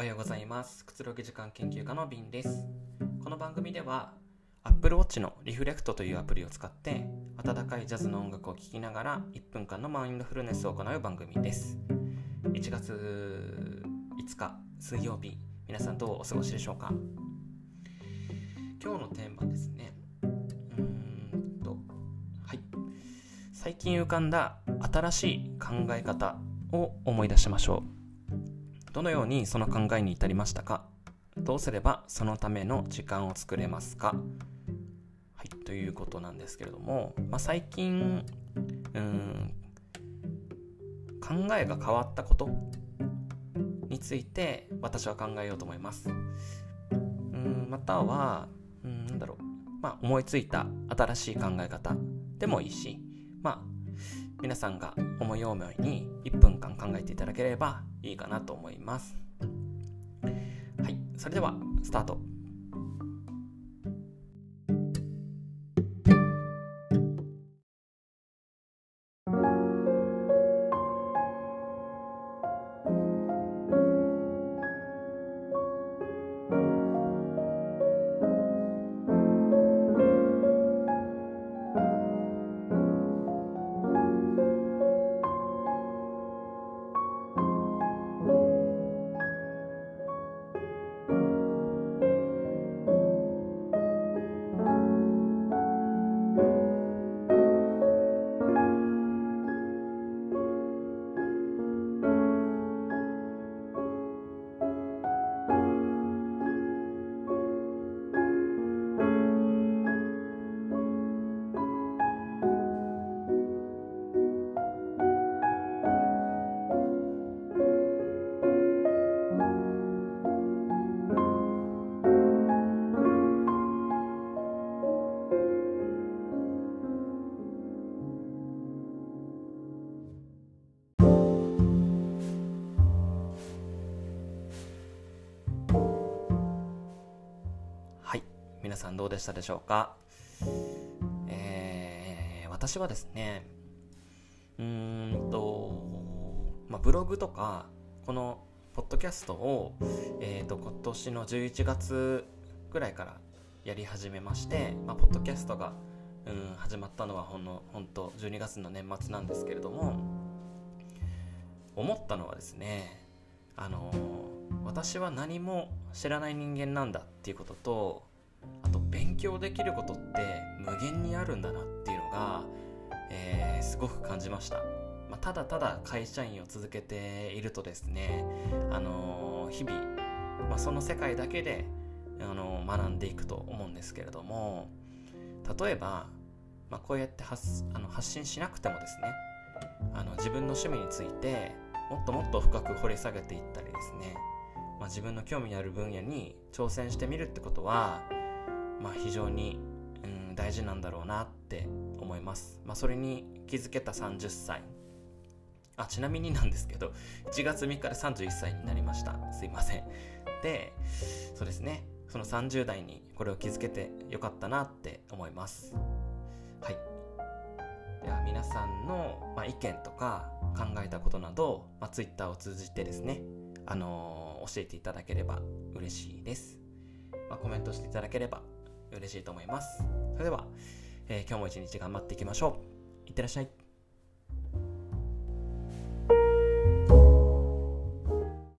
おはようございます。くつろぎ時間研究家のビンです。この番組では Apple Watch のリフレクトというアプリを使って温かいジャズの音楽を聴きながら1分間のマインドフルネスを行う番組です。1月5日水曜日皆さんどうお過ごしでしょうか？今日のテーマですね。うーんとはい。最近浮かんだ新しい考え方を思い出しましょうどのようにその考えに至りましたか？どうすればそのための時間を作れますか？はいということなんですけれども、まあ、最近うん考えが変わったことについて私は考えようと思います。うんまたはうんなんだろう。まあ思いついた新しい考え方でもいいしまあ皆さんが思い思いに1分間考えていただければいいかなと思います。はいそれではスタート。皆さんどうでしたでしょうか？えー、私はですねうんと、まあ、ブログとかこのポッドキャストを、えー、と今年の11月ぐらいからやり始めまして、まあ、ポッドキャストが、うん、始まったのはほんの本当12月の年末なんですけれども思ったのはですねあの私は何も知らない人間なんだっていうこととあと勉強できることって無限にあるんだなっていうのが、えーすごく感じました、まあ、ただただ会社員を続けているとですね、あのー日々、まあ、その世界だけで、あのー学んでいくと思うんですけれども例えば、まあ、こうやって発あの発信しなくてもですねあの自分の趣味についてもっともっと深く掘り下げていったりですね、まあ、自分の興味のある分野に挑戦してみるってことは、まあ、非常に、うん、大事なんだろうなって思います、まあ、それに気づけた30歳。あちなみになんですけど1月3日で31歳になりました。すいません。でそうですね。その30代にこれを気づけてよかったなって思います。はい。では皆さんの、まあ、意見とか考えたことなど、まあ、Twitter を通じてですね、あのー教えていただければ嬉しいです、まあ、コメントしていただければ嬉しいと思います。それでは、えー今日も一日頑張っていきましょう。いってらっしゃい。